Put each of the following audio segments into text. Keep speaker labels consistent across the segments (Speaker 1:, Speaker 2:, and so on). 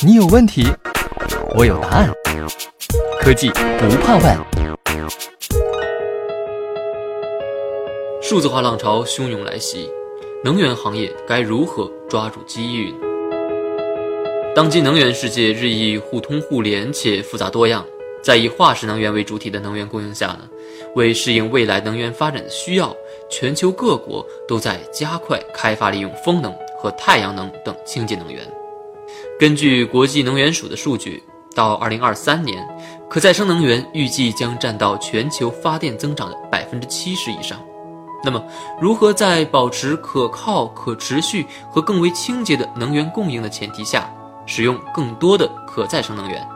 Speaker 1: 你有问题，我有答案。科技不怕问。
Speaker 2: 数字化浪潮汹涌来袭，能源行业该如何抓住机遇？当今能源世界日益互通互联且复杂多样，在以化石能源为主体的能源供应下呢，为适应未来能源发展的需要，全球各国都在加快开发利用风能和太阳能等清洁能源。根据国际能源署的数据，到二零二三年，可再生能源预计将占到全球发电增长的百分之七十以上。那么，如何在保持可靠、可持续和更为清洁的能源供应的前提下，使用更多的可再生能源，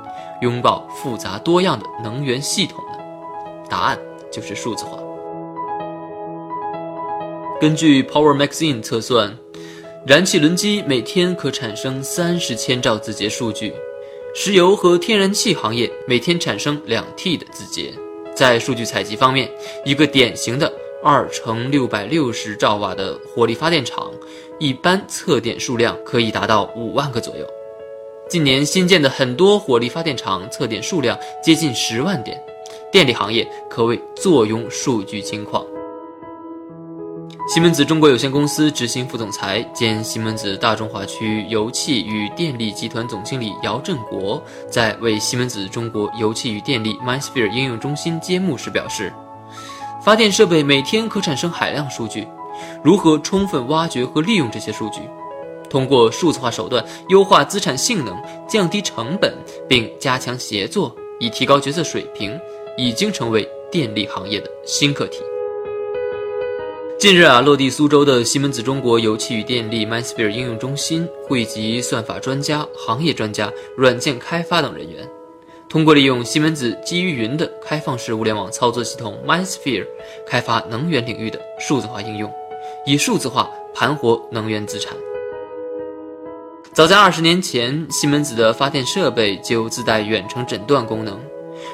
Speaker 2: 拥抱复杂多样的能源系统呢？答案就是数字化。根据 Power Magazine 测算。燃气轮机每天可产生三十千兆字节数据，石油和天然气行业每天产生两 T 的字节。在数据采集方面，一个典型的二乘六百六十兆瓦的火力发电厂，一般测点数量可以达到五万个左右。近年新建的很多火力发电厂测点数量接近十万点，电力行业可谓坐拥数据金矿。西门子中国有限公司执行副总裁兼西门子大中华区油气与电力集团总经理姚振国在为西门子中国油气与电力 MindSphere 应用中心揭幕时表示：“发电设备每天可产生海量数据，如何充分挖掘和利用这些数据，通过数字化手段优化资产性能、降低成本，并加强协作，以提高决策水平，已经成为电力行业的新课题。”近日啊，落地苏州的西门子中国油气与电力 MindSphere 应用中心，汇集算法专家、行业专家、软件开发等人员，通过利用西门子基于云的开放式物联网操作系统 MindSphere，开发能源领域的数字化应用，以数字化盘活能源资产。早在二十年前，西门子的发电设备就自带远程诊断功能，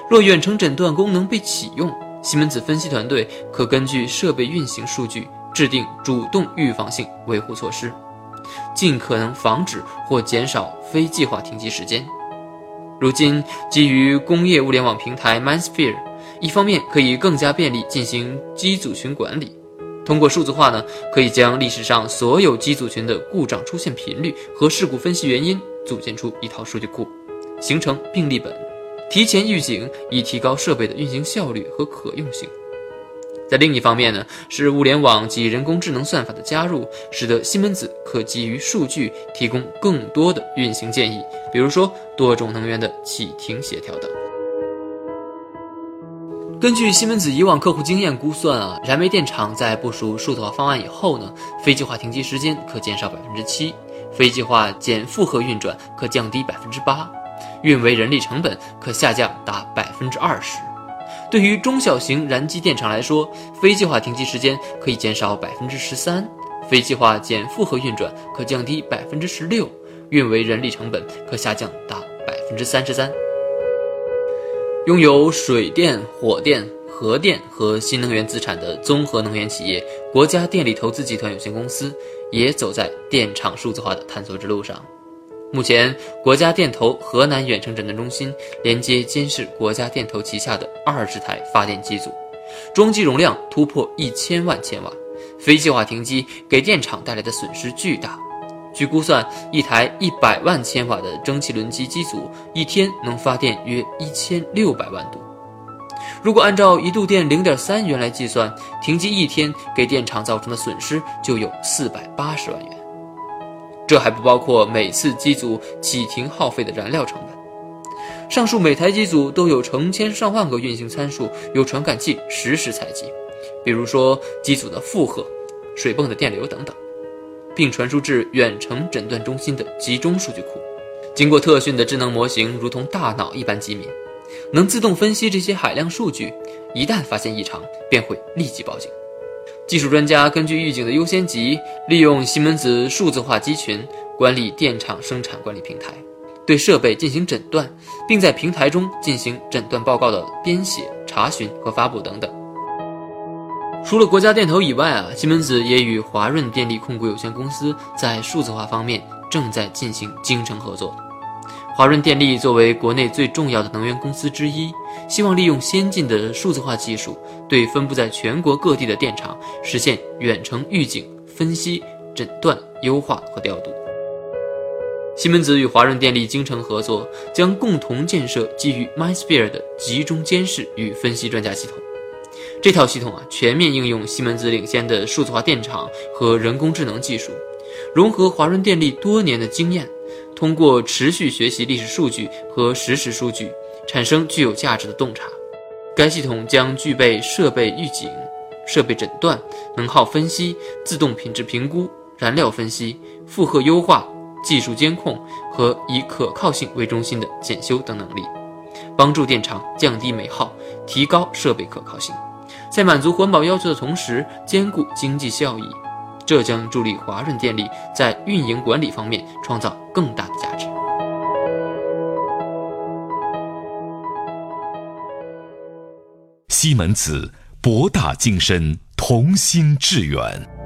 Speaker 2: 若远程诊断功能被启用。西门子分析团队可根据设备运行数据制定主动预防性维护措施，尽可能防止或减少非计划停机时间。如今，基于工业物联网平台 MindSphere，一方面可以更加便利进行机组群管理，通过数字化呢，可以将历史上所有机组群的故障出现频率和事故分析原因组建出一套数据库，形成病历本。提前预警，以提高设备的运行效率和可用性。在另一方面呢，是物联网及人工智能算法的加入，使得西门子可基于数据提供更多的运行建议，比如说多种能源的启停协调等。根据西门子以往客户经验估算啊，燃煤电厂在部署数字化方案以后呢，非计划停机时间可减少百分之七，非计划减负荷运转可降低百分之八。运维人力成本可下降达百分之二十。对于中小型燃机电厂来说，非计划停机时间可以减少百分之十三，非计划减负荷运转可降低百分之十六，运维人力成本可下降达百分之三十三。拥有水电、火电、核电和新能源资产的综合能源企业国家电力投资集团有限公司，也走在电厂数字化的探索之路上。目前，国家电投河南远程诊断中心连接监视国家电投旗下的二十台发电机组，装机容量突破一千万千瓦。非计划停机给电厂带来的损失巨大。据估算，一台一百万千瓦的蒸汽轮机机组一天能发电约一千六百万度。如果按照一度电零点三元来计算，停机一天给电厂造成的损失就有四百八十万元。这还不包括每次机组启停耗费的燃料成本。上述每台机组都有成千上万个运行参数，由传感器实时采集，比如说机组的负荷、水泵的电流等等，并传输至远程诊断中心的集中数据库。经过特训的智能模型如同大脑一般机敏，能自动分析这些海量数据，一旦发现异常，便会立即报警。技术专家根据预警的优先级，利用西门子数字化机群管理电厂生产管理平台，对设备进行诊断，并在平台中进行诊断报告的编写、查询和发布等等。除了国家电投以外啊，西门子也与华润电力控股有限公司在数字化方面正在进行精诚合作。华润电力作为国内最重要的能源公司之一，希望利用先进的数字化技术，对分布在全国各地的电厂实现远程预警、分析、诊断、优化和调度。西门子与华润电力精诚合作，将共同建设基于 MySphere 的集中监视与分析专家系统。这套系统啊，全面应用西门子领先的数字化电厂和人工智能技术，融合华润电力多年的经验。通过持续学习历史数据和实时数据，产生具有价值的洞察。该系统将具备设备预警、设备诊断、能耗分析、自动品质评估、燃料分析、负荷优化、技术监控和以可靠性为中心的检修等能力，帮助电厂降低煤耗，提高设备可靠性，在满足环保要求的同时兼顾经济效益。这将助力华润电力在运营管理方面创造更大的价值。
Speaker 3: 西门子，博大精深，同心致远。